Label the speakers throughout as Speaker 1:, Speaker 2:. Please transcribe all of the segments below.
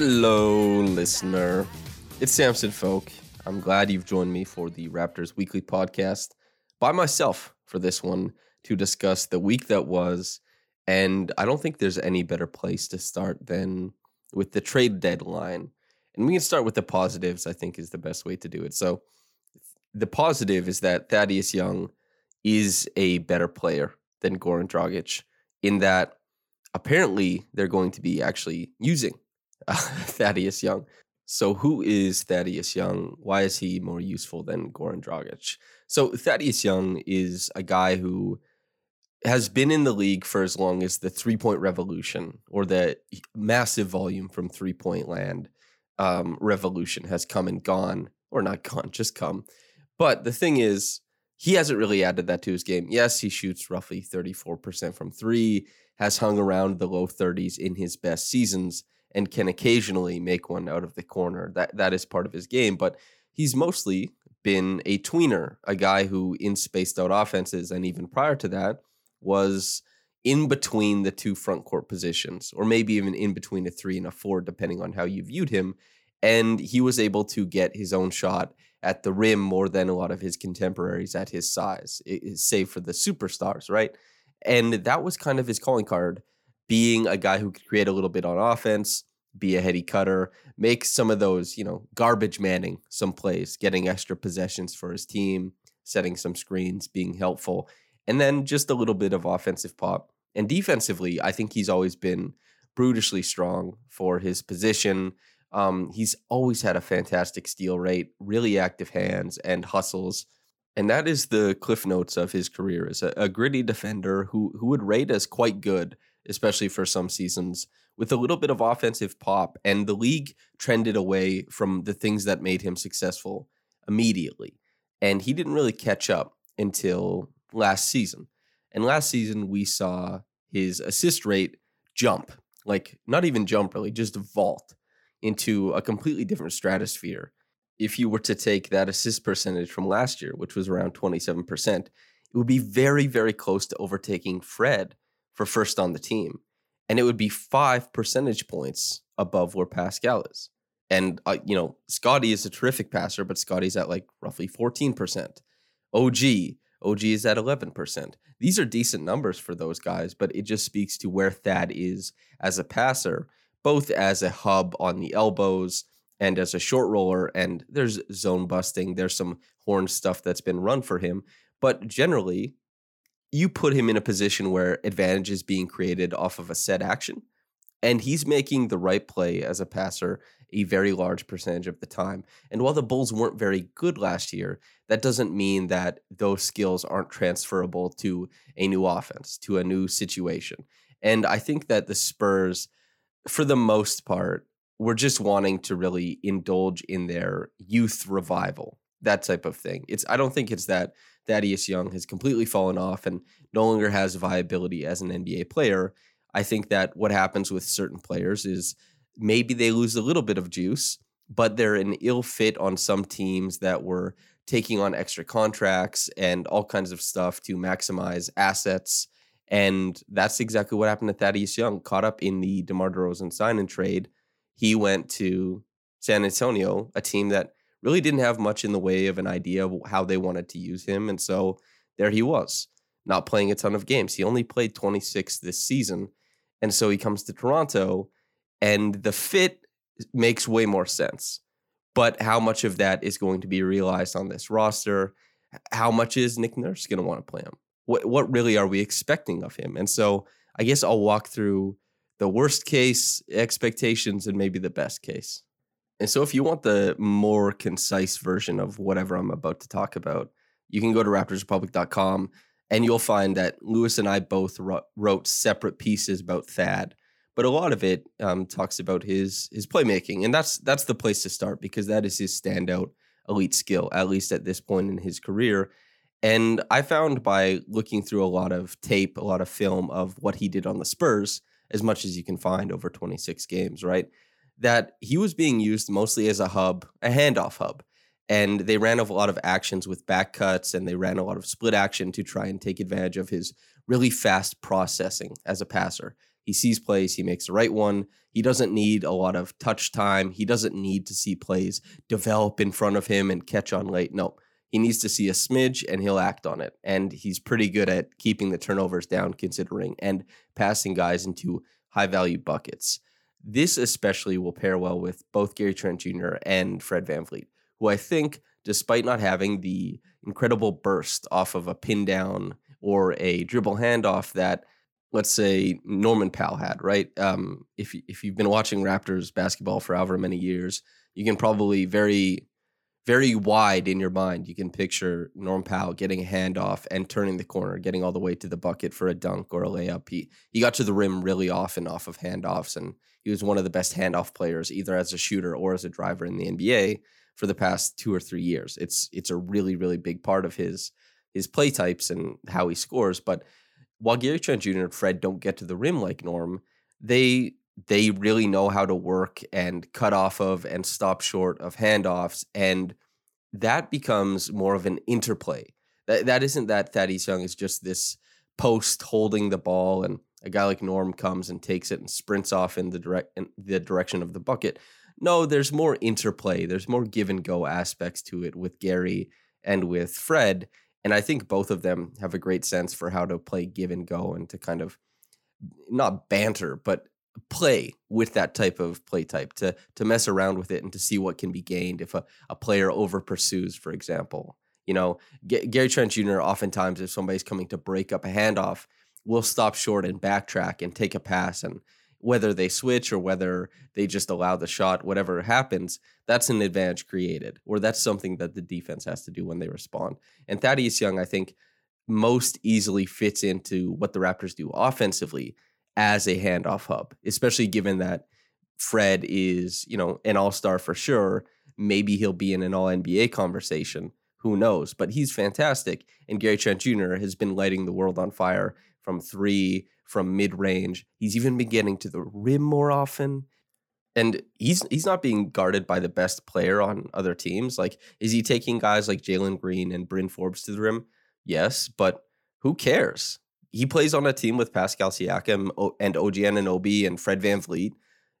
Speaker 1: Hello, listener. It's Samson Folk. I'm glad you've joined me for the Raptors Weekly Podcast by myself for this one to discuss the week that was. And I don't think there's any better place to start than with the trade deadline. And we can start with the positives, I think is the best way to do it. So, the positive is that Thaddeus Young is a better player than Goran Dragic in that apparently they're going to be actually using Thaddeus Young. So, who is Thaddeus Young? Why is he more useful than Goran Dragic? So, Thaddeus Young is a guy who has been in the league for as long as the three point revolution or the massive volume from three point land um, revolution has come and gone, or not gone, just come. But the thing is, he hasn't really added that to his game. Yes, he shoots roughly 34% from three, has hung around the low 30s in his best seasons, and can occasionally make one out of the corner. That that is part of his game, but he's mostly been a tweener, a guy who in spaced out offenses, and even prior to that, was in between the two front court positions, or maybe even in between a three and a four, depending on how you viewed him. And he was able to get his own shot at the rim more than a lot of his contemporaries at his size, save for the superstars, right? And that was kind of his calling card, being a guy who could create a little bit on offense, be a heady cutter, make some of those, you know, garbage manning some plays, getting extra possessions for his team, setting some screens, being helpful, and then just a little bit of offensive pop. And defensively, I think he's always been brutishly strong for his position. Um, he's always had a fantastic steal rate, really active hands, and hustles. And that is the cliff notes of his career as a, a gritty defender who who would rate as quite good, especially for some seasons, with a little bit of offensive pop. And the league trended away from the things that made him successful immediately. And he didn't really catch up until last season. And last season, we saw his assist rate jump like, not even jump really, just vault into a completely different stratosphere. If you were to take that assist percentage from last year, which was around 27%, it would be very, very close to overtaking Fred for first on the team. And it would be five percentage points above where Pascal is. And, uh, you know, Scotty is a terrific passer, but Scotty's at like roughly 14%. OG, OG is at 11%. These are decent numbers for those guys, but it just speaks to where Thad is as a passer, both as a hub on the elbows and as a short roller. And there's zone busting, there's some horn stuff that's been run for him. But generally, you put him in a position where advantage is being created off of a set action. And he's making the right play as a passer a very large percentage of the time. And while the Bulls weren't very good last year, that doesn't mean that those skills aren't transferable to a new offense, to a new situation. And I think that the Spurs, for the most part, were just wanting to really indulge in their youth revival, that type of thing. It's I don't think it's that Thaddeus Young has completely fallen off and no longer has viability as an NBA player. I think that what happens with certain players is maybe they lose a little bit of juice, but they're an ill fit on some teams that were taking on extra contracts and all kinds of stuff to maximize assets. And that's exactly what happened to Thaddeus Young, caught up in the DeMar DeRozan sign and trade. He went to San Antonio, a team that really didn't have much in the way of an idea of how they wanted to use him. And so there he was, not playing a ton of games. He only played 26 this season. And so he comes to Toronto and the fit makes way more sense. But how much of that is going to be realized on this roster? How much is Nick Nurse going to want to play him? What what really are we expecting of him? And so I guess I'll walk through the worst case expectations and maybe the best case. And so, if you want the more concise version of whatever I'm about to talk about, you can go to raptorsrepublic.com and you'll find that Lewis and I both wrote separate pieces about Thad, but a lot of it um, talks about his his playmaking, and that's that's the place to start because that is his standout elite skill, at least at this point in his career. And I found by looking through a lot of tape, a lot of film of what he did on the Spurs, as much as you can find over 26 games, right? That he was being used mostly as a hub, a handoff hub. And they ran a lot of actions with back cuts and they ran a lot of split action to try and take advantage of his really fast processing as a passer. He sees plays, he makes the right one. He doesn't need a lot of touch time. He doesn't need to see plays develop in front of him and catch on late. No, he needs to see a smidge and he'll act on it. And he's pretty good at keeping the turnovers down, considering, and passing guys into high value buckets. This especially will pair well with both Gary Trent Jr. and Fred Van VanVleet, who I think, despite not having the incredible burst off of a pin down or a dribble handoff that, let's say, Norman Powell had, right? Um, if, if you've been watching Raptors basketball for however many years, you can probably very very wide in your mind. You can picture Norm Powell getting a handoff and turning the corner, getting all the way to the bucket for a dunk or a layup. He he got to the rim really often off of handoffs, and he was one of the best handoff players, either as a shooter or as a driver in the NBA for the past two or three years. It's it's a really really big part of his his play types and how he scores. But while Gary Trent Jr. and Fred don't get to the rim like Norm, they they really know how to work and cut off of and stop short of handoffs. And that becomes more of an interplay. That, that isn't that Thaddeus Young is just this post holding the ball and a guy like Norm comes and takes it and sprints off in the direct in the direction of the bucket. No, there's more interplay. There's more give and go aspects to it with Gary and with Fred. And I think both of them have a great sense for how to play give and go and to kind of not banter, but play with that type of play type to to mess around with it and to see what can be gained if a, a player over pursues for example. You know G- gary trent jr oftentimes if somebody's coming to break up a handoff will stop short and backtrack and take a pass and whether they switch or whether they just allow the shot whatever happens that's an advantage created or that's something that the defense has to do when they respond. And thaddeus young i think most easily fits into what the raptors do offensively as a handoff hub, especially given that Fred is, you know, an all star for sure. Maybe he'll be in an all NBA conversation. Who knows? But he's fantastic. And Gary Trent Jr. has been lighting the world on fire from three, from mid range. He's even been getting to the rim more often. And he's he's not being guarded by the best player on other teams. Like, is he taking guys like Jalen Green and Bryn Forbes to the rim? Yes, but who cares? He plays on a team with Pascal Siakam and OG Anunoby and Fred VanVleet.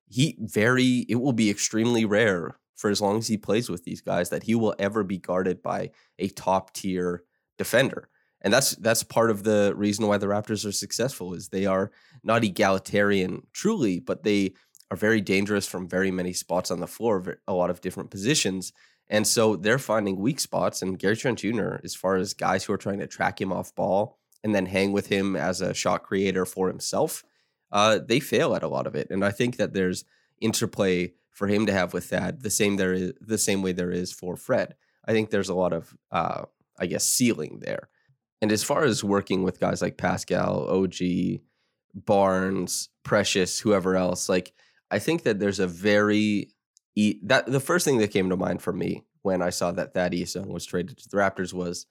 Speaker 1: He very it will be extremely rare for as long as he plays with these guys that he will ever be guarded by a top tier defender. And that's that's part of the reason why the Raptors are successful is they are not egalitarian truly, but they are very dangerous from very many spots on the floor, a lot of different positions. And so they're finding weak spots. And Gary Trent Jr., as far as guys who are trying to track him off ball, and then hang with him as a shot creator for himself, uh, they fail at a lot of it. And I think that there's interplay for him to have with that the same there is the same way there is for Fred. I think there's a lot of uh, I guess ceiling there. And as far as working with guys like Pascal, OG, Barnes, Precious, whoever else, like I think that there's a very that the first thing that came to mind for me when I saw that Thaddeus Young was traded to the Raptors was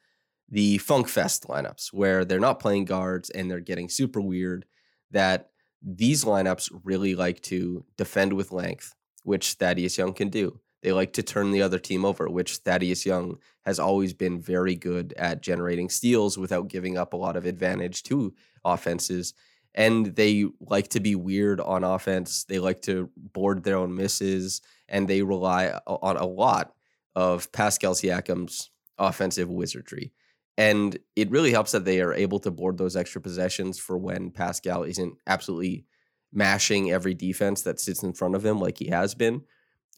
Speaker 1: the Funk Fest lineups where they're not playing guards and they're getting super weird. That these lineups really like to defend with length, which Thaddeus Young can do. They like to turn the other team over, which Thaddeus Young has always been very good at generating steals without giving up a lot of advantage to offenses. And they like to be weird on offense. They like to board their own misses, and they rely on a lot of Pascal Siakam's offensive wizardry. And it really helps that they are able to board those extra possessions for when Pascal isn't absolutely mashing every defense that sits in front of him like he has been.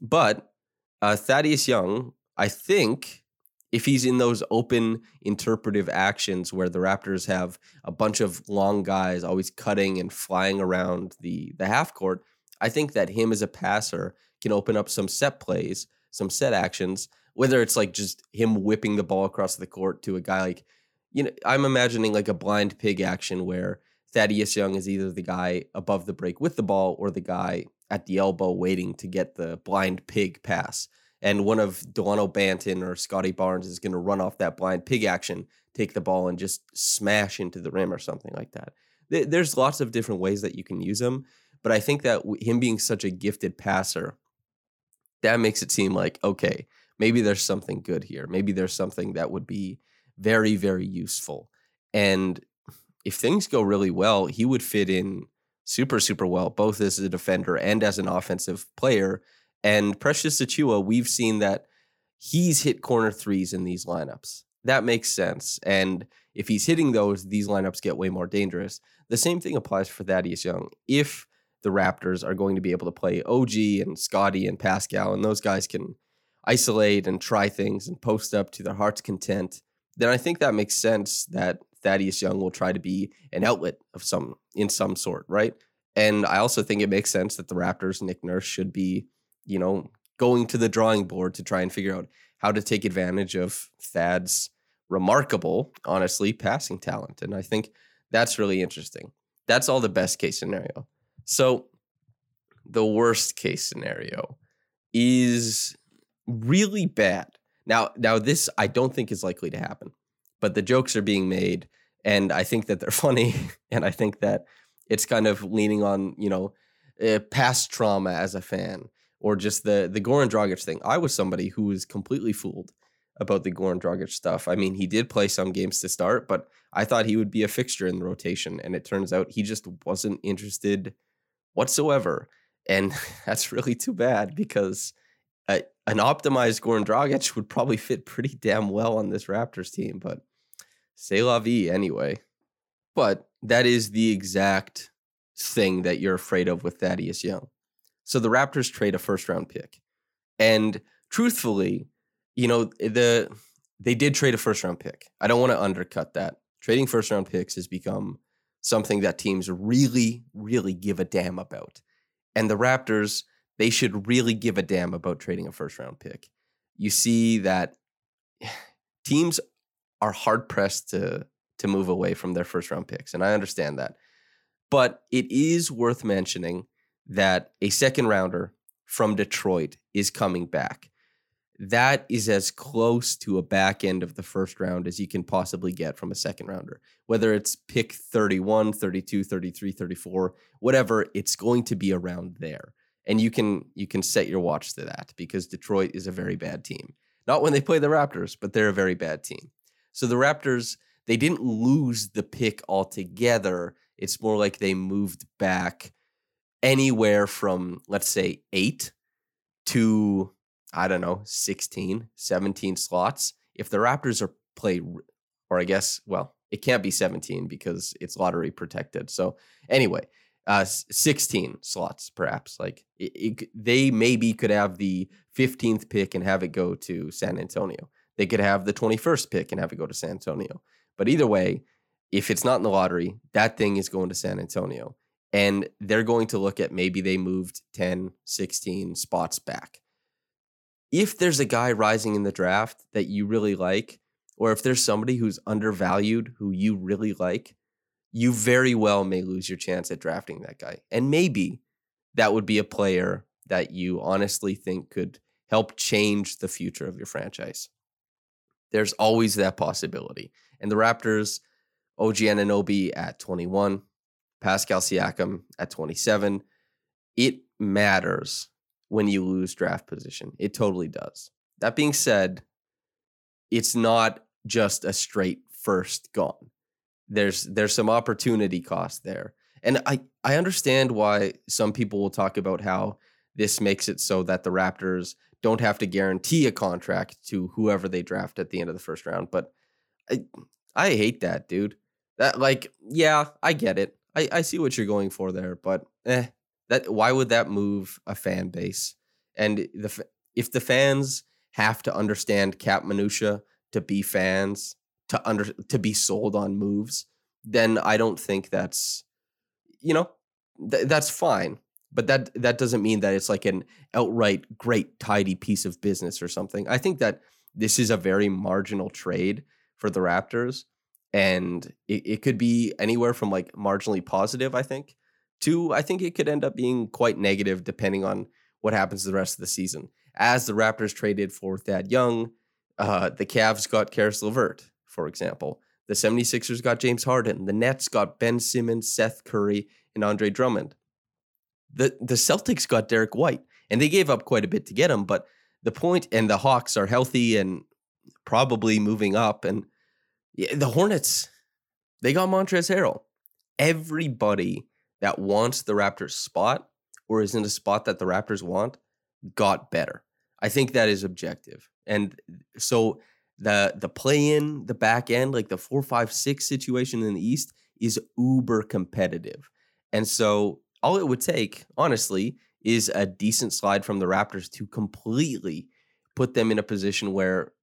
Speaker 1: But uh, Thaddeus Young, I think, if he's in those open interpretive actions where the Raptors have a bunch of long guys always cutting and flying around the the half court, I think that him as a passer can open up some set plays, some set actions, whether it's like just him whipping the ball across the court to a guy like you know, I'm imagining like a blind pig action where Thaddeus Young is either the guy above the break with the ball or the guy at the elbow waiting to get the blind pig pass and one of Delano Banton or Scotty Barnes is going to run off that blind pig action, take the ball, and just smash into the rim or something like that. There's lots of different ways that you can use him, but I think that him being such a gifted passer, that makes it seem like okay, maybe there's something good here. Maybe there's something that would be very, very useful. And if things go really well, he would fit in super, super well, both as a defender and as an offensive player and Precious Achiuwa, we've seen that he's hit corner threes in these lineups. That makes sense. And if he's hitting those, these lineups get way more dangerous. The same thing applies for Thaddeus Young. If the Raptors are going to be able to play OG and Scotty and Pascal, and those guys can isolate and try things and post up to their heart's content, then I think that makes sense that Thaddeus Young will try to be an outlet of some in some sort, right? And I also think it makes sense that the Raptors, Nick Nurse, should be you know, going to the drawing board to try and figure out how to take advantage of Thad's remarkable, honestly, passing talent. And I think that's really interesting. That's all the best case scenario. So the worst case scenario is really bad. Now, now this I don't think is likely to happen, but the jokes are being made, and I think that they're funny, and I think that it's kind of leaning on you know uh, past trauma as a fan or just the the Goran Dragic thing. I was somebody who was completely fooled about the Goran Dragic stuff. I mean, he did play some games to start, but I thought he would be a fixture in the rotation, and it turns out he just wasn't interested whatsoever. And that's really too bad because an optimized Goran Dragic would probably fit pretty damn well on this Raptors team, but c'est la vie anyway. But that is the exact thing that you're afraid of with Thaddeus Young. So the Raptors trade a first round pick. And truthfully, you know, the they did trade a first round pick. I don't want to undercut that. Trading first round picks has become something that teams really, really give a damn about. And the Raptors, they should really give a damn about trading a first round pick. You see that teams are hard pressed to to move away from their first round picks, and I understand that. But it is worth mentioning that a second rounder from Detroit is coming back. That is as close to a back end of the first round as you can possibly get from a second rounder. Whether it's pick 31, 32, 33, 34, whatever, it's going to be around there. And you can you can set your watch to that because Detroit is a very bad team. Not when they play the Raptors, but they're a very bad team. So the Raptors, they didn't lose the pick altogether. It's more like they moved back anywhere from let's say 8 to I don't know, 16, 17 slots. If the Raptors are play or I guess well, it can't be 17 because it's lottery protected. So anyway, uh 16 slots perhaps like it, it, they maybe could have the 15th pick and have it go to San Antonio. They could have the 21st pick and have it go to San Antonio. But either way, if it's not in the lottery, that thing is going to San Antonio and they're going to look at maybe they moved 10, 16 spots back. If there's a guy rising in the draft that you really like, or if there's somebody who's undervalued who you really like, you very well may lose your chance at drafting that guy. And maybe that would be a player that you honestly think could help change the future of your franchise. There's always that possibility. And the Raptors, OG Anunoby at 21, Pascal Siakam at 27. It matters when you lose draft position. It totally does. That being said, it's not just a straight first gone. There's there's some opportunity cost there. And I I understand why some people will talk about how this makes it so that the Raptors don't have to guarantee a contract to whoever they draft at the end of the first round, but I I hate that, dude. That like yeah, I get it. I, I see what you're going for there, but eh, that why would that move a fan base? And the if the fans have to understand cap minutia to be fans, to under to be sold on moves, then I don't think that's you know, th- that's fine. But that that doesn't mean that it's like an outright great tidy piece of business or something. I think that this is a very marginal trade for the Raptors. And it, it could be anywhere from like marginally positive, I think, to I think it could end up being quite negative depending on what happens the rest of the season. As the Raptors traded for Thad Young, uh, the Cavs got Caris LeVert, for example. The 76ers got James Harden. The Nets got Ben Simmons, Seth Curry, and Andre Drummond. The the Celtics got Derrick White, and they gave up quite a bit to get him, but the point and the Hawks are healthy and probably moving up. And the Hornets, they got Montrezl Harrell. Everybody that wants the Raptors spot or is in a spot that the Raptors want got better. I think that is objective. And so the the play in, the back end, like the four, five, six situation in the East is uber competitive. And so all it would take, honestly, is a decent slide from the Raptors to completely put them in a position where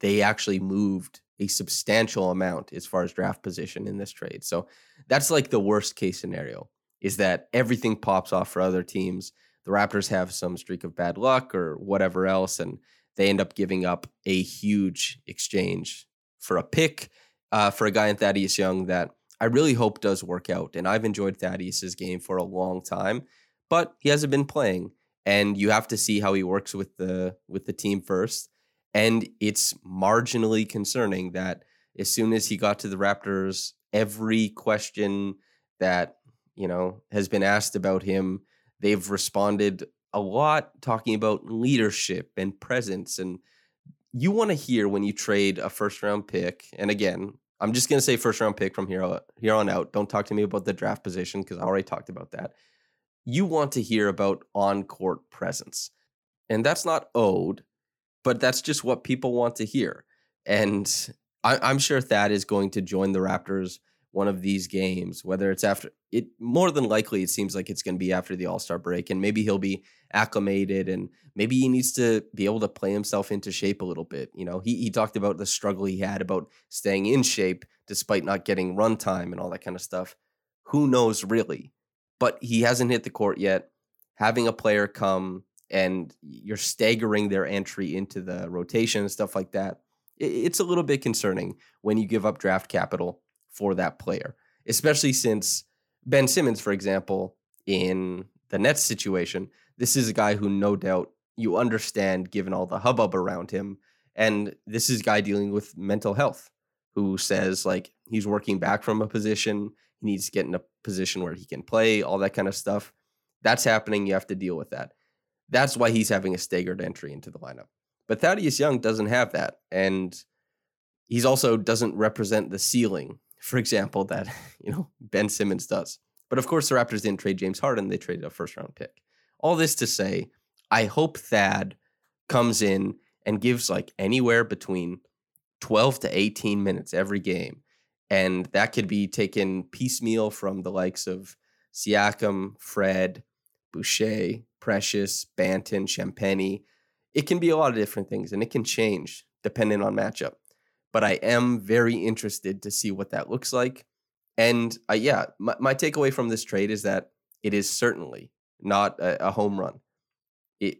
Speaker 1: they actually moved a substantial amount as far as draft position in this trade. So that's like the worst case scenario is that everything pops off for other teams. The Raptors have some streak of bad luck or whatever else, and they end up giving up a huge exchange for a pick uh, for a guy in Thaddeus Young that I really hope does work out. And I've enjoyed Thaddeus's game for a long time, but he hasn't been playing, and you have to see how he works with the with the team first. And it's marginally concerning that as soon as he got to the Raptors, every question that you know has been asked about him, they've responded a lot talking about leadership and presence and you want to hear when you trade a first round pick and again i'm just going to say first round pick from here, here on out don't talk to me about the draft position because i already talked about that. You want to hear about on court presence and that's not owed but that's just what people want to hear and I, am sure thad is going to join the raptors one of these games, whether it's after it, more than likely, it seems like it's going to be after the All Star break, and maybe he'll be acclimated, and maybe he needs to be able to play himself into shape a little bit. You know, he he talked about the struggle he had about staying in shape despite not getting run time and all that kind of stuff. Who knows really? But he hasn't hit the court yet. Having a player come and you're staggering their entry into the rotation and stuff like that, it's a little bit concerning when you give up draft capital for that player, especially since Ben Simmons, for example, in the Nets situation, this is a guy who no doubt you understand given all the hubbub around him. And this is a guy dealing with mental health who says like he's working back from a position, he needs to get in a position where he can play, all that kind of stuff. That's happening. You have to deal with that. That's why he's having a staggered entry into the lineup. But Thaddeus Young doesn't have that. And he's also doesn't represent the ceiling for example, that you know Ben Simmons does. But of course, the Raptors didn't trade James Harden; they traded a first round pick. All this to say, I hope Thad comes in and gives like anywhere between 12 to 18 minutes every game. And that could be taken piecemeal from the likes of Siakam, Fred, Boucher, Precious, Banton, Champagnie. It can be a lot of different things and it can change depending on matchup but I am very interested to see what that looks like. And uh, yeah, my, my takeaway from this trade is that it is certainly not a, a home run. It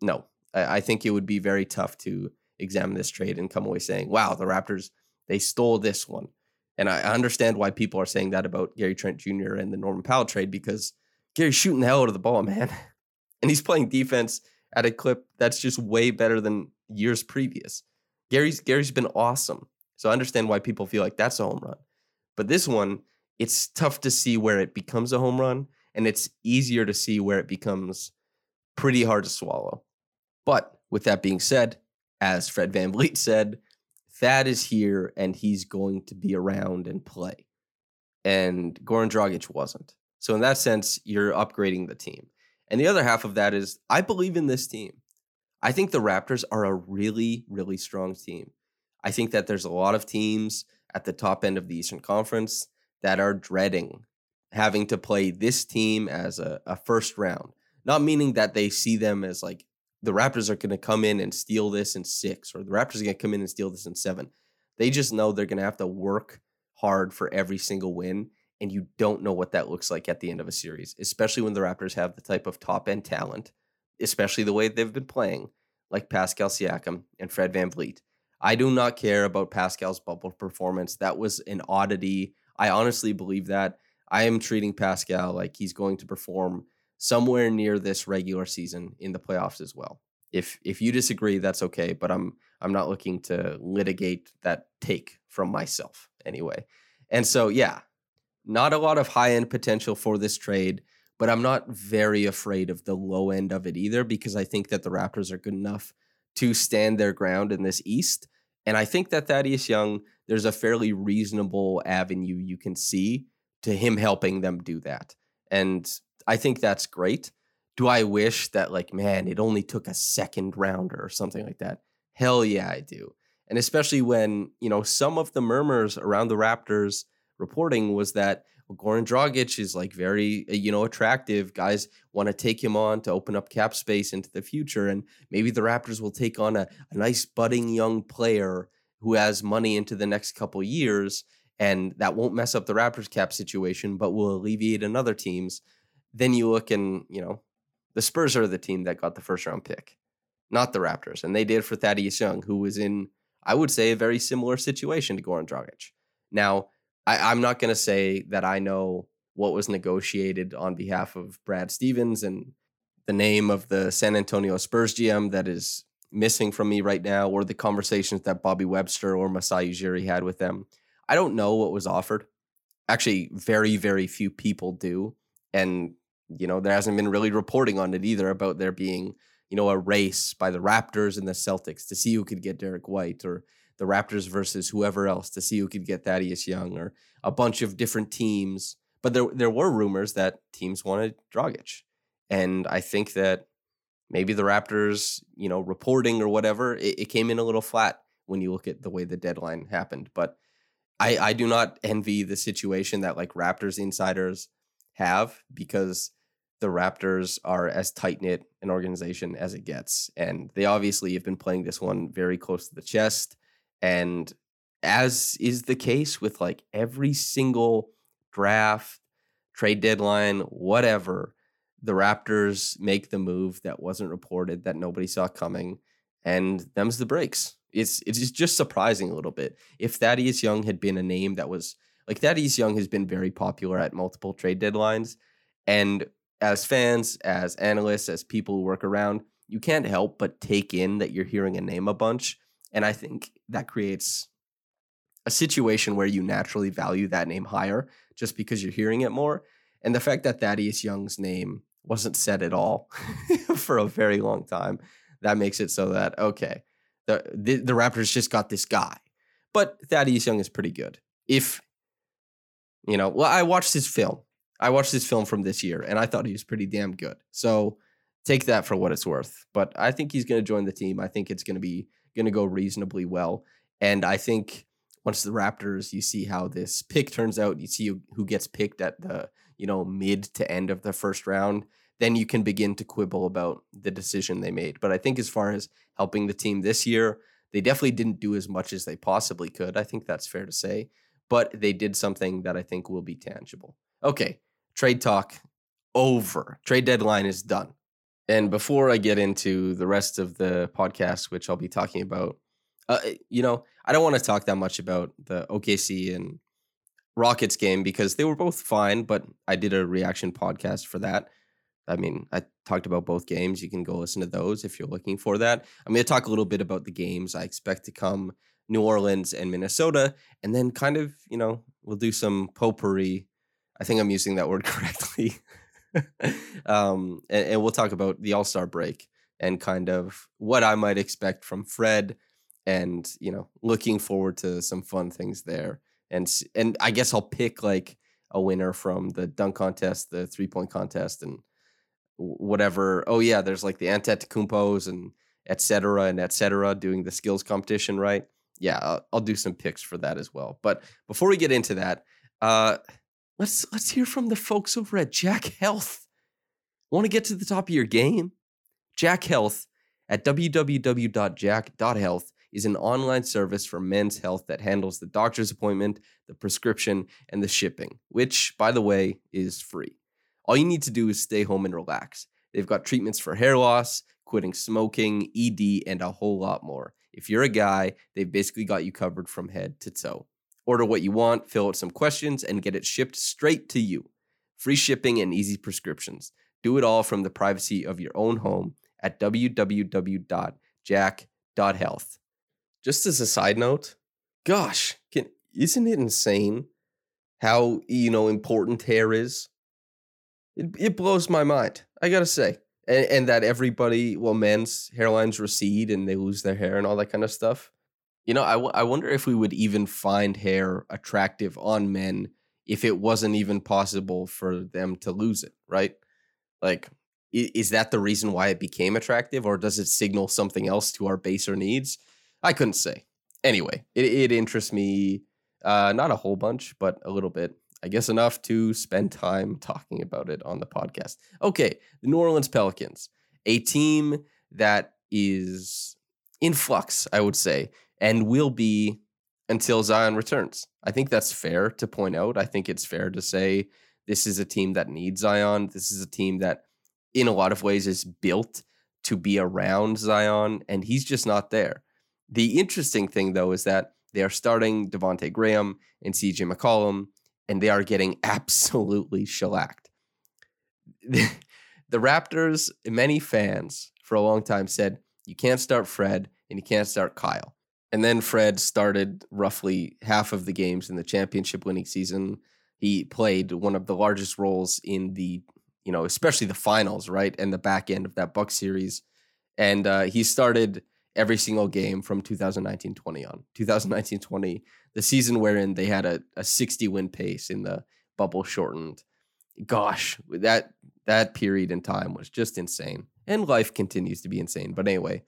Speaker 1: no, I, I, think it would be very tough to examine this trade and come away saying, "Wow, the Raptors they stole this one." And I understand why people are saying that about Gary Trent Jr. and the Norman Powell trade because Gary's shooting the hell out of the ball, man, and he's playing defense at a clip that's just way better than years previous. Gary's Gary's been awesome. So I understand why people feel like that's a home run. But this one, it's tough to see where it becomes a home run, and it's easier to see where it becomes pretty hard to swallow. But with that being said, as Fred Van VanVleet said, Thad is here and he's going to be around and play. And Goran Dragic wasn't. So in that sense, you're upgrading the team. And the other half of that is I believe in this team. I think the Raptors are a really, really strong team. I think that there's a lot of teams at the top end of the Eastern Conference that are dreading having to play this team as a, a first round. Not meaning that they see them as like the Raptors are going to come in and steal this in six, or the Raptors are going to come in and steal this in seven. They just know they're going to have to work hard for every single win. And you don't know what that looks like at the end of a series, especially when the Raptors have the type of top end talent, especially the way they've been playing, like Pascal Siakam and Fred VanVleet. I do not care about Pascal's bubble performance. That was an oddity. I honestly believe that. I am treating Pascal like he's going to perform somewhere near this regular season in the playoffs as well. If if you disagree, that's okay, but I'm I'm not looking to litigate that take from myself anyway. And so yeah, not a lot of high end potential for this trade, but I'm not very afraid of the low end of it either because I think that the Raptors are good enough to stand their ground in this East. And I think that Thaddeus Young, there's a fairly reasonable avenue you can see to him helping them do that. And I think that's great. Do I wish that, like, man, it only took a second rounder or something like that? Hell yeah, I do. And especially when, you know, some of the murmurs around the Raptors reporting was that well, Goran Dragic is like very, uh, you know, attractive. Guys want to take him on to open up cap space into the future. And maybe the Raptors will take on a, a nice budding young player who has money into the next couple years. And that won't mess up the Raptors cap situation, but will alleviate another team's then you look and, you know, the Spurs are the team that got the first round pick, not the Raptors. And they did for Thaddeus Young, who was in, I would say, a very similar situation to Goran Dragic. Now, I, am not going to say that I know what was negotiated on behalf of Brad Stevens and the name of the San Antonio Spurs GM that is missing from me right now, or the conversations that Bobby Webster or Masai Ujiri had with them. I don't know what was offered. Actually, very, very few people do. And you know, there hasn't been really reporting on it either about there being, you know, a race by the Raptors and the Celtics to see who could get Derrick White or the Raptors versus whoever else to see who could get Thaddeus Young or a bunch of different teams. But there there were rumors that teams wanted Dragic. And I think that maybe the Raptors, you know, reporting or whatever, it, it came in a little flat when you look at the way the deadline happened. But I, I do not envy the situation that like Raptors insiders have because the Raptors are as tight knit an organization as it gets. And they obviously have been playing this one very close to the chest. And as is the case with like every single draft, trade deadline, whatever, the Raptors make the move that wasn't reported, that nobody saw coming, and them's the breaks. It's it's just surprising a little bit. If Thaddeus Young had been a name that was like Thaddeus Young has been very popular at multiple trade deadlines, and as fans, as analysts, as people who work around, you can't help but take in that you're hearing a name a bunch. And I think that creates a situation where you naturally value that name higher just because you're hearing it more. And the fact that Thaddeus Young's name wasn't said at all for a very long time, that makes it so that, okay, the, the, the Raptors just got this guy. But Thaddeus Young is pretty good. If, you know, well, I watched his film I watched this film from this year and I thought he was pretty damn good. So take that for what it's worth. But I think he's going to join the team. I think it's going to be going to go reasonably well. And I think once the Raptors, you see how this pick turns out, you see who gets picked at the, you know, mid to end of the first round, then you can begin to quibble about the decision they made. But I think as far as helping the team this year, they definitely didn't do as much as they possibly could. I think that's fair to say. But they did something that I think will be tangible. Okay, trade talk over. Trade deadline is done. And before I get into the rest of the podcast, which I'll be talking about, uh, eh, you know, I don't want to talk that much about the OKC and Rockets game because they were both fine, but I did a reaction podcast for that. I mean, I talked about both games. You can go listen to those if you're looking for that. I'm going to talk a little bit about the games I expect to come New Orleans and Minnesota, and then kind of, you know, we'll do some potpourri I think I'm using that word correctly. um, and, and, we'll talk about the All Star break and kind of what I might expect from Fred, and you know, looking forward to some fun things there. And and I guess I'll pick like a winner from the dunk contest, the three point contest, and whatever. Oh yeah, there's like the Antetokounmpos and etc. and etc. doing the skills competition, right? Yeah, I'll, I'll do some picks for that as well. But before we get into that, uh, Let's let's hear from the folks over at Jack Health. Want to get to the top of your game? Jack Health at www.jack.health is an online service for men's health that handles the doctor's appointment, the prescription, and the shipping, which, by the way, is free. All you need to do is stay home and relax. They've got treatments for hair loss, quitting smoking, ED, and a whole lot more. If you're a guy, they've basically got you covered from head to toe. Order what you want, fill out some questions, and get it shipped straight to you. Free shipping and easy prescriptions. Do it all from the privacy of your own home at www.jack.health. Just as a side note, gosh, can, isn't it insane how you know important hair is? It, it blows my mind. I gotta say, and, and that everybody, well, men's hairlines recede and they lose their hair and all that kind of stuff. You know, I, w- I wonder if we would even find hair attractive on men if it wasn't even possible for them to lose it, right? Like, is that the reason why it became attractive, or does it signal something else to our baser needs? I couldn't say. Anyway, it, it interests me uh, not a whole bunch, but a little bit. I guess enough to spend time talking about it on the podcast. Okay, the New Orleans Pelicans, a team that is in flux, I would say, and will be until Zion returns. I think that's fair to point out. I think it's fair to say this is a team that needs Zion. This is a team that, in a lot of ways, is built to be around Zion, and he's just not there. The interesting thing, though, is that they are starting Devonte Graham and CJ McCollum and they are getting absolutely shellacked. the Raptors, many fans for a long time said, you can't start Fred and you can't start Kyle. And then Fred started roughly half of the games in the championship winning season. He played one of the largest roles in the, you know, especially the finals, right? And the back end of that Buck series. And uh, he started every single game from 2019 20 on. 2019 20, the season wherein they had a, a 60 win pace in the bubble shortened. Gosh, that that period in time was just insane. And life continues to be insane. But anyway,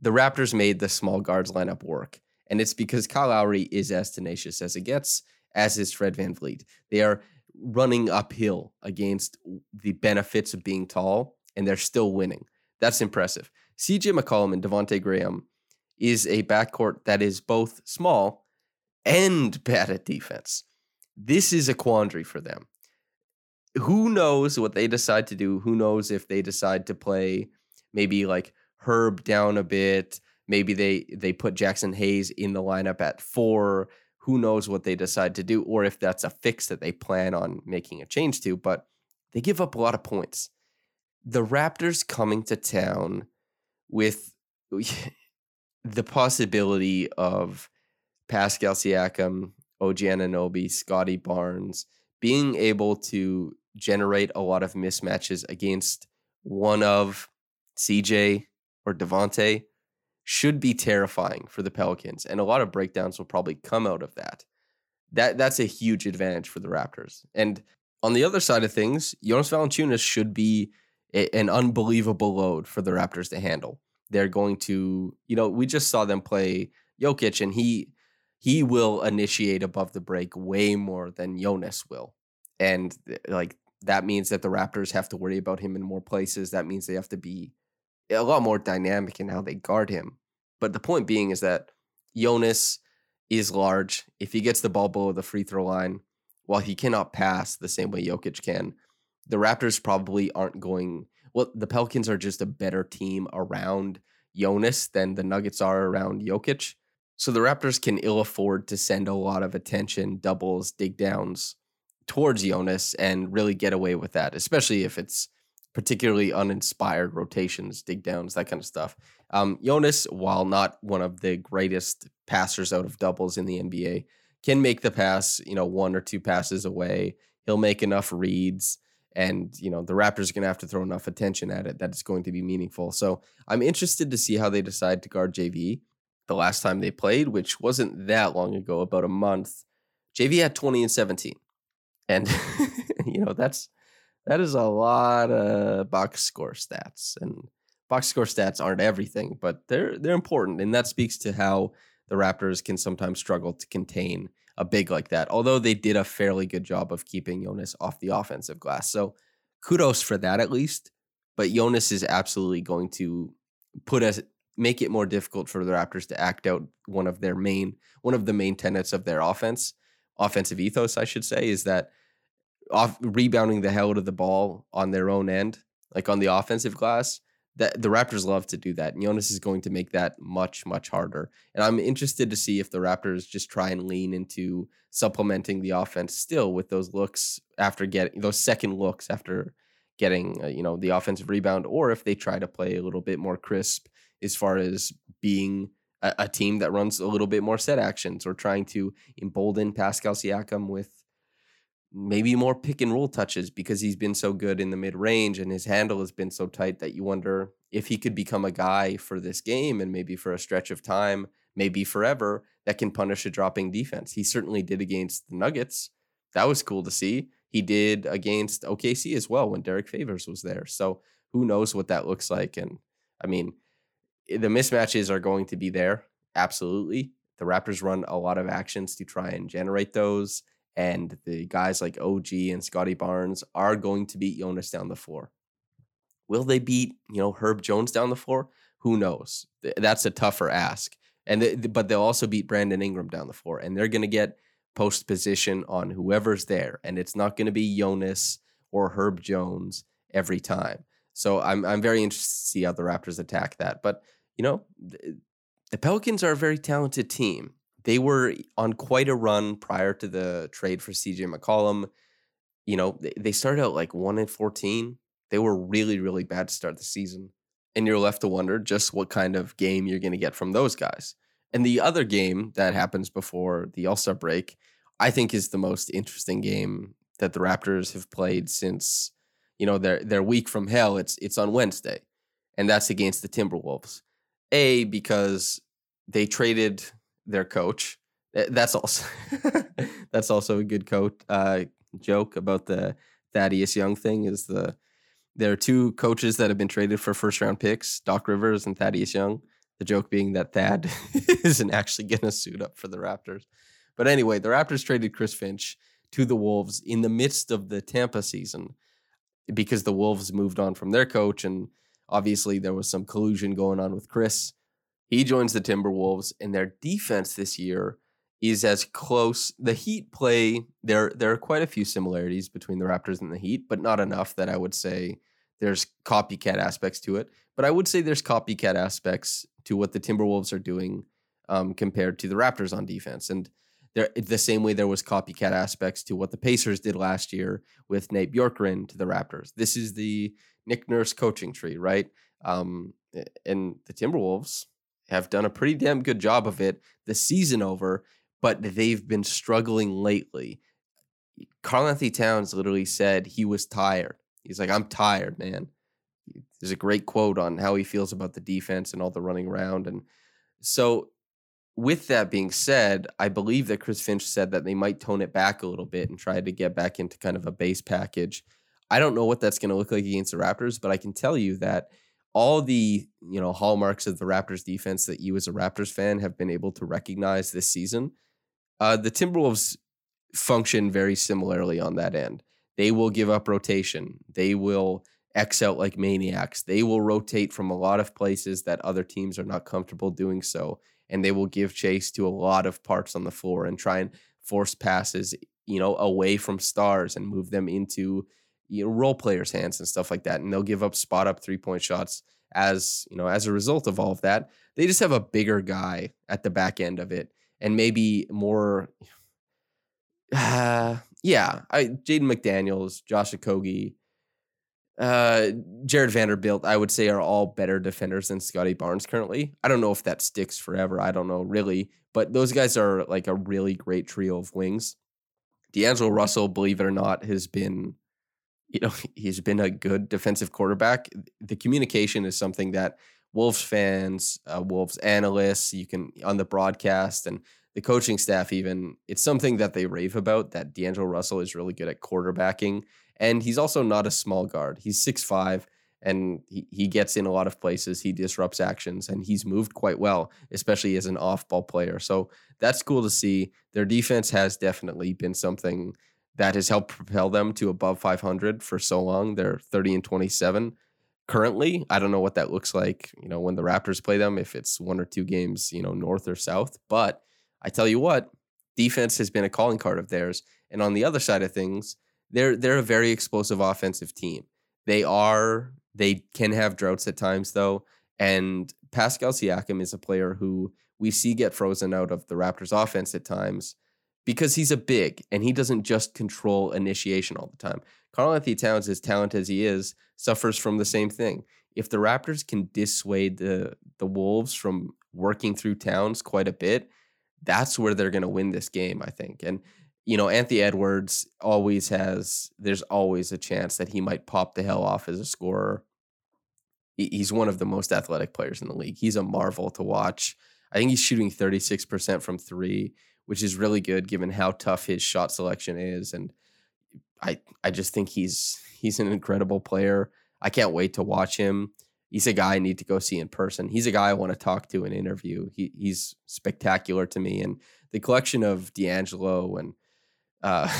Speaker 1: the Raptors made the small guards lineup work. And it's because Kyle Lowry is as tenacious as it gets, as is Fred VanVleet. They are running uphill against the benefits of being tall, and they're still winning. That's impressive. CJ McCollum and Devonte Graham is a backcourt that is both small and bad at defense. This is a quandary for them. Who knows what they decide to do? Who knows if they decide to play maybe like Herb down a bit? Maybe they they put Jaxson Hayes in the lineup at four. Who knows what they decide to do, or if that's a fix that they plan on making a change to? But they give up a lot of points. The Raptors coming to town with the possibility of Pascal Siakam, OG Anunoby, Scotty Barnes being able to generate a lot of mismatches against one of CJ or Devonte should be terrifying for the Pelicans, and a lot of breakdowns will probably come out of that. That that's a huge advantage for the Raptors. And on the other side of things, Jonas Valanciunas should be a, an unbelievable load for the Raptors to handle. They're going to, you know, we just saw them play Jokic, and he he will initiate above the break way more than Jonas will, and eh, like that means that the Raptors have to worry about him in more places. That means they have to be a lot more dynamic in how they guard him. But the point being is that Jonas is large. If he gets the ball below the free throw line, while he cannot pass the same way Jokic can, the Raptors probably aren't going. Well, the Pelicans are just a better team around Jonas than the Nuggets are around Jokic. So the Raptors can ill afford to send a lot of attention, doubles, dig downs towards Jonas and really get away with that, especially if it's particularly uninspired rotations, dig downs, that kind of stuff. Um, Jonas, while not one of the greatest passers out of doubles in the NBA, can make the pass, you know, one or two passes away. He'll make enough reads and you know the Raptors are going to have to throw enough attention at it that it's going to be meaningful. So I'm interested to see how they decide to guard JV. The last time they played, which wasn't that long ago, about a month, JV had 20 and 17, and you know that's that is a lot of box score stats, and box score stats aren't everything, but they're they're important, and that speaks to how the Raptors can sometimes struggle to contain a big like that. Although they did a fairly good job of keeping Jonas off the offensive glass. So kudos for that at least. But Jonas is absolutely going to put us make it more difficult for the Raptors to act out one of their main one of the main tenets of their offense, offensive ethos, I should say, is that off rebounding the hell out of the ball on their own end, like on the offensive glass. That the Raptors love to do that. And Jonas is going to make that much, much harder. And I'm interested to see if the Raptors just try and lean into supplementing the offense still with those looks after getting those second looks after getting uh, you know the offensive rebound, or if they try to play a little bit more crisp as far as being a, a team that runs a little bit more set actions or trying to embolden Pascal Siakam with maybe more pick and roll touches because he's been so good in the mid range and his handle has been so tight that you wonder if he could become a guy for this game and maybe for a stretch of time, maybe forever, that can punish a dropping defense. He certainly did against the Nuggets. That was cool to see. He did against OKC as well when Derrick Favors was there. So who knows what that looks like? And I mean, eh, the mismatches are going to be there. Absolutely. The Raptors run a lot of actions to try and generate those and the guys like OG and Scottie Barnes are going to beat Jonas down the floor. Will they beat, you know, Herb Jones down the floor? Who knows? That's a tougher ask. And they, but they'll also beat Brandon Ingram down the floor and they're going to get post position on whoever's there and it's not going to be Jonas or Herb Jones every time. So I'm I'm very interested to see how the Raptors attack that. But, you know, the Pelicans are a very talented team they were on quite a run prior to the trade for CJ McCollum. You know, they started out like 1 and 14. They were really, really bad to start the season. And you're left to wonder just what kind of game you're going to get from those guys. And the other game that happens before the All Star break, I think is the most interesting game that the Raptors have played since, you know, their their week from hell. It's it's on Wednesday, and that's against the Timberwolves. A because they traded their coach. Eh, that's also that's also a good coach uh, joke about the Thaddeus Young thing. Is the there are two coaches that have been traded for first round picks, Doc Rivers and Thaddeus Young. The joke being that Thad isn't actually going to suit up for the Raptors. But anyway, the Raptors traded Chris Finch to the Wolves in the midst of the Tampa season because the Wolves moved on from their coach and obviously there was some collusion going on with Chris. He joins the Timberwolves, and their defense this year is as close. The Heat play there. There are quite a few similarities between the Raptors and the Heat, but not enough that I would say there's copycat aspects to it. But I would say there's copycat aspects to what the Timberwolves are doing um, compared to the Raptors on defense, and there the same way there was copycat aspects to what the Pacers did last year with Nate Bjorkgren to the Raptors. This is the Nick Nurse coaching tree, right? Um, and the Timberwolves have done a pretty damn good job of it the season over, but they've been struggling lately. Karl-Anthony Towns literally said he was tired. He's like, I'm tired, man. There's a great quote on how he feels about the defense and all the running around. And so, with that being said, I believe that Chris Finch said that they might tone it back a little bit and try to get back into kind of a base package. I don't know what that's going to look like against the Raptors, but I can tell you that all the you know hallmarks of the Raptors defense that you as a Raptors fan have been able to recognize this season, uh, the Timberwolves function very similarly on that end. They will give up rotation. They will X out like maniacs. They will rotate from a lot of places that other teams are not comfortable doing so, and they will give chase to a lot of parts on the floor and try and force passes, you know, away from stars and move them into you know role players' hands and stuff like that, and they'll give up spot up three point shots as you know as a result of all of that. They just have a bigger guy at the back end of it, and maybe more. Uh, yeah, I Jaden McDaniels, Josh Okogie, uh, Jarred Vanderbilt, I would say are all better defenders than Scottie Barnes currently. I don't know if that sticks forever. I don't know really, but those guys are like a really great trio of wings. D'Angelo Russell, believe it or not, has been you know, he's been a good defensive quarterback. The communication is something that Wolves fans, uh, Wolves analysts, you can on the broadcast and the coaching staff even, it's something that they rave about that D'Angelo Russell is really good at quarterbacking. And he's also not a small guard. He's six five and he, he gets in a lot of places. He disrupts actions and he's moved quite well, especially as an off ball player. So that's cool to see. Their defense has definitely been something that has helped propel them to above 500 for so long. They're 30 and 27. currently. I don't know what that looks like, you know, when the Raptors play them, if it's one or two games, you know, north or south. But I tell you what, defense has been a calling card of theirs. And on the other side of things, they're they're a very explosive offensive team. They are they can have droughts at times though, and Pascal Siakam is a player who we see get frozen out of the Raptors offense at times because he's a big and he doesn't just control initiation all the time. Karl-Anthony Towns, as talented as he is, suffers from the same thing. If the Raptors can dissuade the the Wolves from working through Towns quite a bit, that's where they're going to win this game, I think. And you know, Anthony Edwards always has. There's always a chance that he might pop the hell off as a scorer. He's one of the most athletic players in the league. He's a marvel to watch. I think he's shooting 36% from three, which is really good given how tough his shot selection is. And I I just think he's he's an incredible player. I can't wait to watch him. He's a guy I need to go see in person. He's a guy I want to talk to and interview. He he's spectacular to me. And the collection of D'Angelo and uh,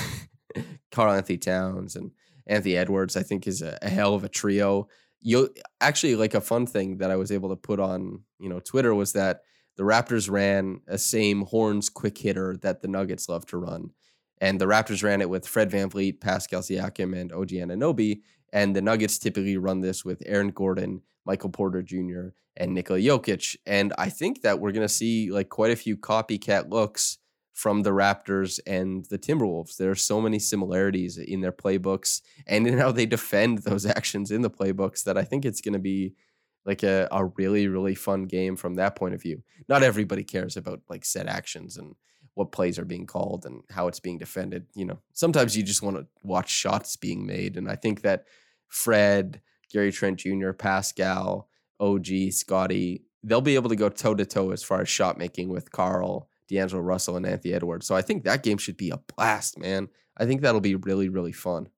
Speaker 1: Karl-Anthony Towns and Anthony Edwards, I think, is a, a hell of a trio. You actually like a fun thing that I was able to put on you know Twitter was that the Raptors ran a same horns quick hitter that the Nuggets love to run. And the Raptors ran it with Fred Van VanVleet, Pascal Siakam, and OG Anunoby. And the Nuggets typically run this with Aaron Gordon, Michael Porter Jr., and Nikola Jokic. And I think that we're going to see like quite a few copycat looks from the Raptors and the Timberwolves. There are so many similarities in their playbooks and in how they defend those actions in the playbooks that I think it's going to be like a, a really, really fun game from that point of view. Not everybody cares about like set actions and what plays are being called and how it's being defended. You know, sometimes you just want to watch shots being made. And I think that Fred, Gary Trent Jr., Pascal, OG, Scottie, they'll be able to go toe to toe as far as shot making with Karl, D'Angelo Russell, and Anthony Edwards. So I think that game should be a blast, man. I think that'll be really, really fun.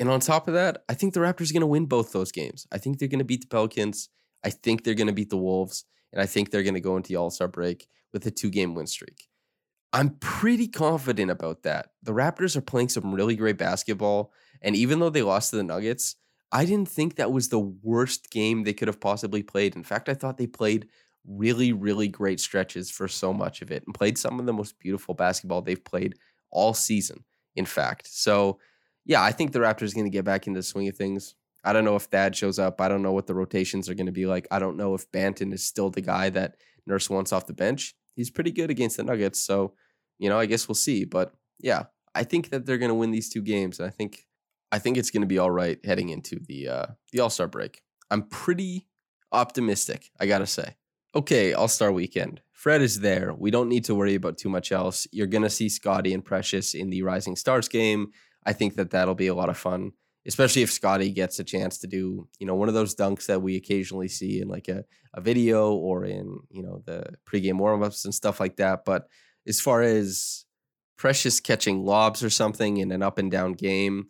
Speaker 1: And on top of that, I think the Raptors are going to win both those games. I think they're going to beat the Pelicans. I think they're going to beat the Wolves. And I think they're going to go into the All Star break with a two game win streak. I'm pretty confident about that. The Raptors are playing some really great basketball. And even though they lost to the Nuggets, I didn't think that was the worst game they could have possibly played. In fact, I thought they played really, really great stretches for so much of it and played some of the most beautiful basketball they've played all season, in fact. So, yeah, I think the Raptors are going to get back into the swing of things. I don't know if Thad shows up. I don't know what the rotations are going to be like. I don't know if Banton is still the guy that Nurse wants off the bench he's pretty good against the Nuggets. So, you know, I guess we'll see. But yeah, I think that they're going to win these two games, and I think I think it's going to be all right heading into the uh, the All Star break. I'm pretty optimistic, I gotta say. Okay, All Star weekend. Fred is there. We don't need to worry about too much else. You're going to see Scottie and Precious in the Rising Stars game. I think that that'll be a lot of fun especially if Scottie gets a chance to do, you know, one of those dunks that we occasionally see in like a, a video or in, you know, the pregame warm-ups and stuff like that. But as far as Precious catching lobs or something in an up and down game,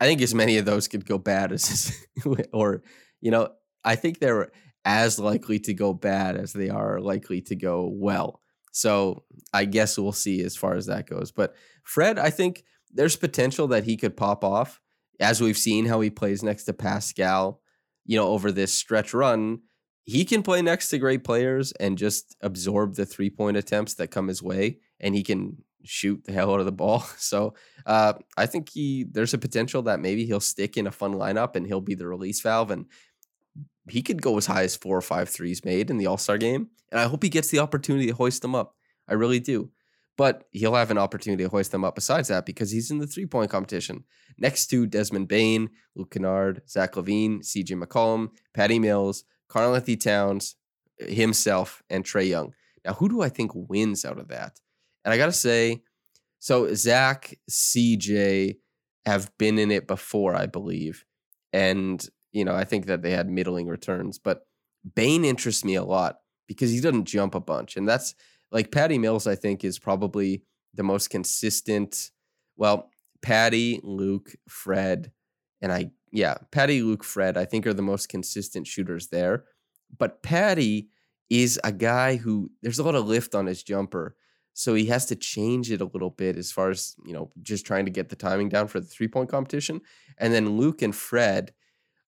Speaker 1: I think as many of those could go bad as or, you know, I think they're as likely to go bad as they are likely to go well. So I guess we'll see as far as that goes. But Fred, I think there's potential that he could pop off as we've seen how he plays next to Pascal, you know, over this stretch run, he can play next to great players and just absorb the three point attempts that come his way, and he can shoot the hell out of the ball. So uh, I think he there's a potential that maybe he'll stick in a fun lineup and he'll be the release valve, and he could go as high as four or five threes made in the All Star game. And I hope he gets the opportunity to hoist them up. I really do but he'll have an opportunity to hoist them up besides that because he's in the three point competition next to Desmond Bane, Luke Kennard, Zach LaVine, CJ McCollum, Patty Mills, Karl-Anthony Towns, himself, and Trae Young. Now, who do I think wins out of that? And I got to say, so Zach, CJ have been in it before, I believe. And, you know, I think that they had middling returns, but Bane interests me a lot because he doesn't jump a bunch. And that's like Patty Mills, I think, is probably the most consistent. Well, Patty, Luke, Fred, and I, yeah, Patty, Luke, Fred, I think are the most consistent shooters there. But Patty is a guy who there's a lot of lift on his jumper. So he has to change it a little bit as far as, you know, just trying to get the timing down for the three point competition. And then Luke and Fred,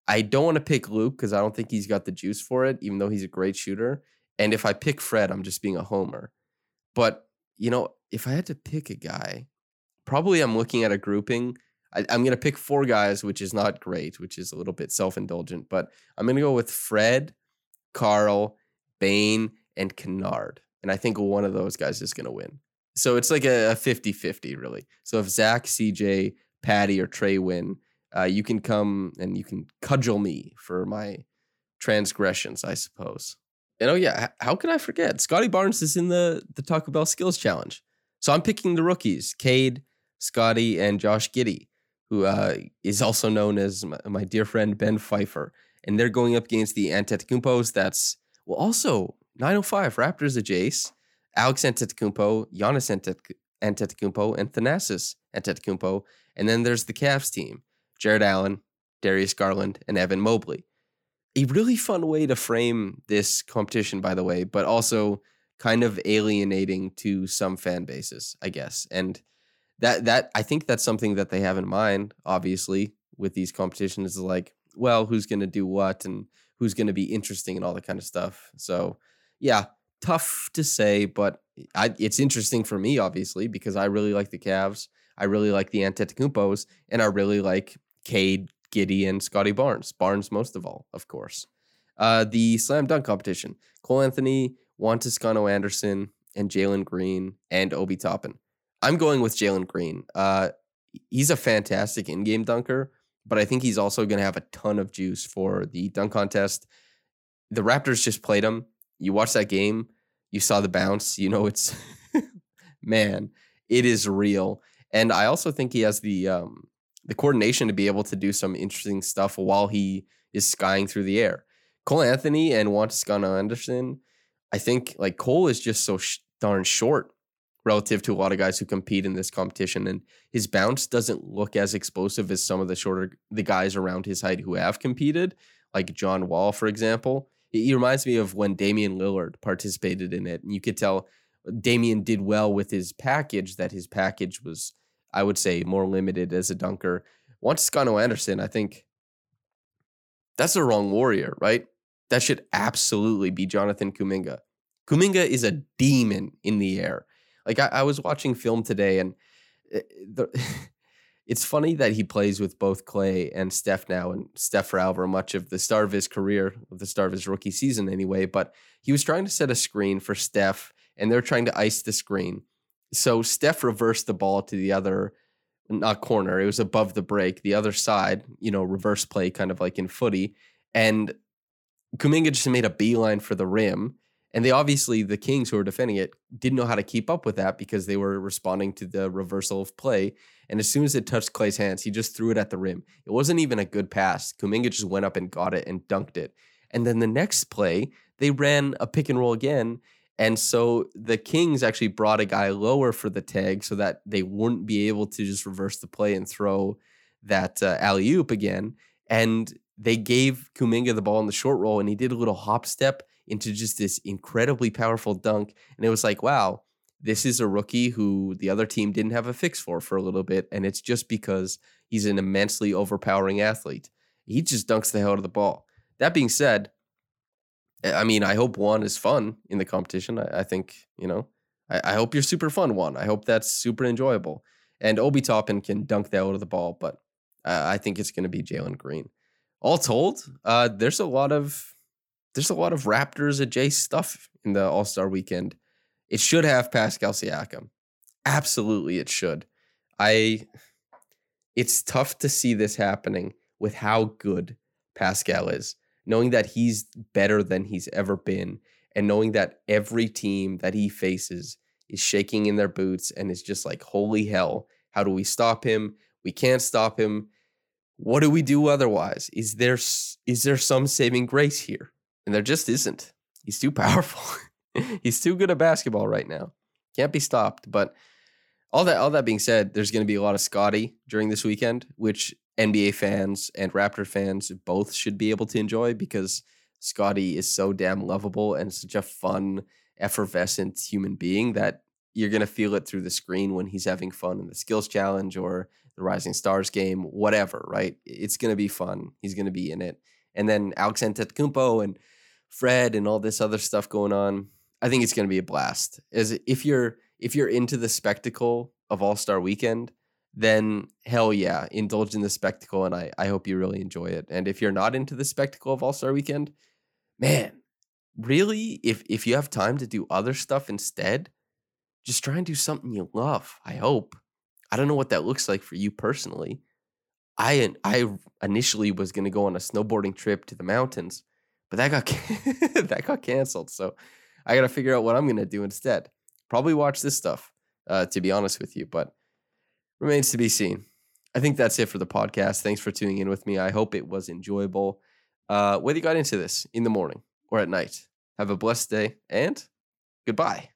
Speaker 1: I don't want to pick Luke because I don't think he's got the juice for it, even though he's a great shooter. And if I pick Fred, I'm just being a homer. But, you know, if I had to pick a guy, probably I'm looking at a grouping. I, am going to pick four guys, which is not great, which is a little bit self indulgent, but I'm going to go with Fred, Karl, Bane, and Kennard. And I think one of those guys is going to win. So it's like a 50 50, really. So if Zach, CJ, Patty, or Trae win, uh, you can come and you can cudgel me for my transgressions, I suppose. And oh yeah, how could I forget? Scottie Barnes is in the the Taco Bell Skills Challenge. So I'm picking the rookies: Cade, Scottie, and Josh Giddey, who uh, is also known as my, my, dear friend Ben Pfeiffer. And they're going up against the Antetokounmpos. That's well, also 905 Raptors Jace, Alex Antetokounmpo, Giannis Antetokounmpo, and Thanasis Antetokounmpo. And then there's the Cavs team: Jarrett Allen, Darius Garland, and Evan Mobley a really fun way to frame this competition, by the way, but also kind of alienating to some fan bases, I guess. And that that I think that's something that they have in mind, obviously, with these competitions is like, well, who's gonna do what and who's gonna be interesting and all that kind of stuff. So yeah, tough to say, but I, it's interesting for me, obviously, because I really like the Cavs. I really like the Antetokounmpos, and I really like Cade, Giddey and Scottie Barnes. Barnes most of all, of course. Uh, the slam dunk competition: Cole Anthony, Juan Toscano Anderson, and Jalen Green and Obi Toppin. I'm going with Jalen Green. Uh, he's a fantastic in-game dunker, but I think he's also going to have a ton of juice for the dunk contest. The Raptors just played him. You watch that game, you saw the bounce. You know it's man, it is real. And I also think he has the um, the coordination to be able to do some interesting stuff while he is skying through the air. Cole Anthony and Juan Toscano Anderson, I think like Cole is just so sh- darn short relative to a lot of guys who compete in this competition and his bounce doesn't look as explosive as some of the shorter the guys around his height who have competed like John Wall for example he reminds me of when Damian Lillard participated in it and you could tell uh, Damian did well with his package that his package was I would say more limited as a dunker. Juan Toscano Anderson, I think that's the wrong warrior, right? That should absolutely be Jonathan Kuminga. Kuminga is a demon in the air. Like I, I was watching film today, and eh, the, it's funny that he plays with both Klay and Steph now, and Steph for over much of the start of his career, the start of his rookie season anyway. But he was trying to set a screen for Steph, and they're trying to ice the screen. So Steph reversed the ball to the other, not uh, corner. It was above the break, the other side. You know, reverse play, kind of like in footy. And Kuminga just made a beeline for the rim. And they obviously, the Kings who were defending it, didn't know how to keep up with that because they were responding to the reversal of play. And as soon as it touched Klay's hands, he just threw it at the rim. It wasn't even a good pass. Kuminga just went up and got it and dunked it. And then the next play, they ran a pick and roll again. And so the Kings actually brought a guy lower for the tag so that they wouldn't be able to just reverse the play and throw that uh, alley oop again. And they gave Kuminga the ball in the short roll, and he did a little hop step into just this incredibly powerful dunk. And it was like, wow, this is a rookie who the other team didn't have a fix for for a little bit. And it's just because he's an immensely overpowering athlete. He just dunks the hell out of the ball. That being said, I mean, I hope Juan is fun in the competition. I, I think, you know, I, I, hope you're super fun, Juan. I hope that's super enjoyable. And Obi Toppin can dunk that out of the ball, but uh, I think it's going to be Jalen Green. All told, uh, there's a lot of there's a lot of Raptors adjacent stuff in the All Star weekend. It should have Pascal Siakam. Absolutely, it should. I. It's tough to see this happening with how good Pascal is knowing that he's better than he's ever been, and knowing that every team that he faces is shaking in their boots and is just like, holy hell, how do we stop him? We can't stop him. What do we do otherwise? Is there is there some saving grace here? And there just isn't. He's too powerful. he's too good at basketball right now. Can't be stopped. But all that all that being said, there's going to be a lot of Scottie during this weekend, which NBA fans and Raptor fans both should be able to enjoy because Scottie is so damn lovable and such a fun, effervescent human being that you're going to feel it through the screen when he's having fun in the skills challenge or the Rising Stars game, whatever, right? It's going to be fun. He's going to be in it. And then Alex Antetokounmpo and Fred and all this other stuff going on. I think it's going to be a blast. As if you're if you're into the spectacle of All Star Weekend, then hell yeah, indulge in the spectacle, and I I hope you really enjoy it. And if you're not into the spectacle of All Star Weekend, man, really, if if you have time to do other stuff instead, just try and do something you love. I hope. I don't know what that looks like for you personally. I I initially was going to go on a snowboarding trip to the mountains, but that got that got canceled. So I got to figure out what I'm going to do instead. Probably watch this stuff, uh, to be honest with you, but remains to be seen. I think that's it for the podcast. Thanks for tuning in with me. I hope it was enjoyable. Uh, whether you got into this in the morning or at night, have a blessed day and goodbye.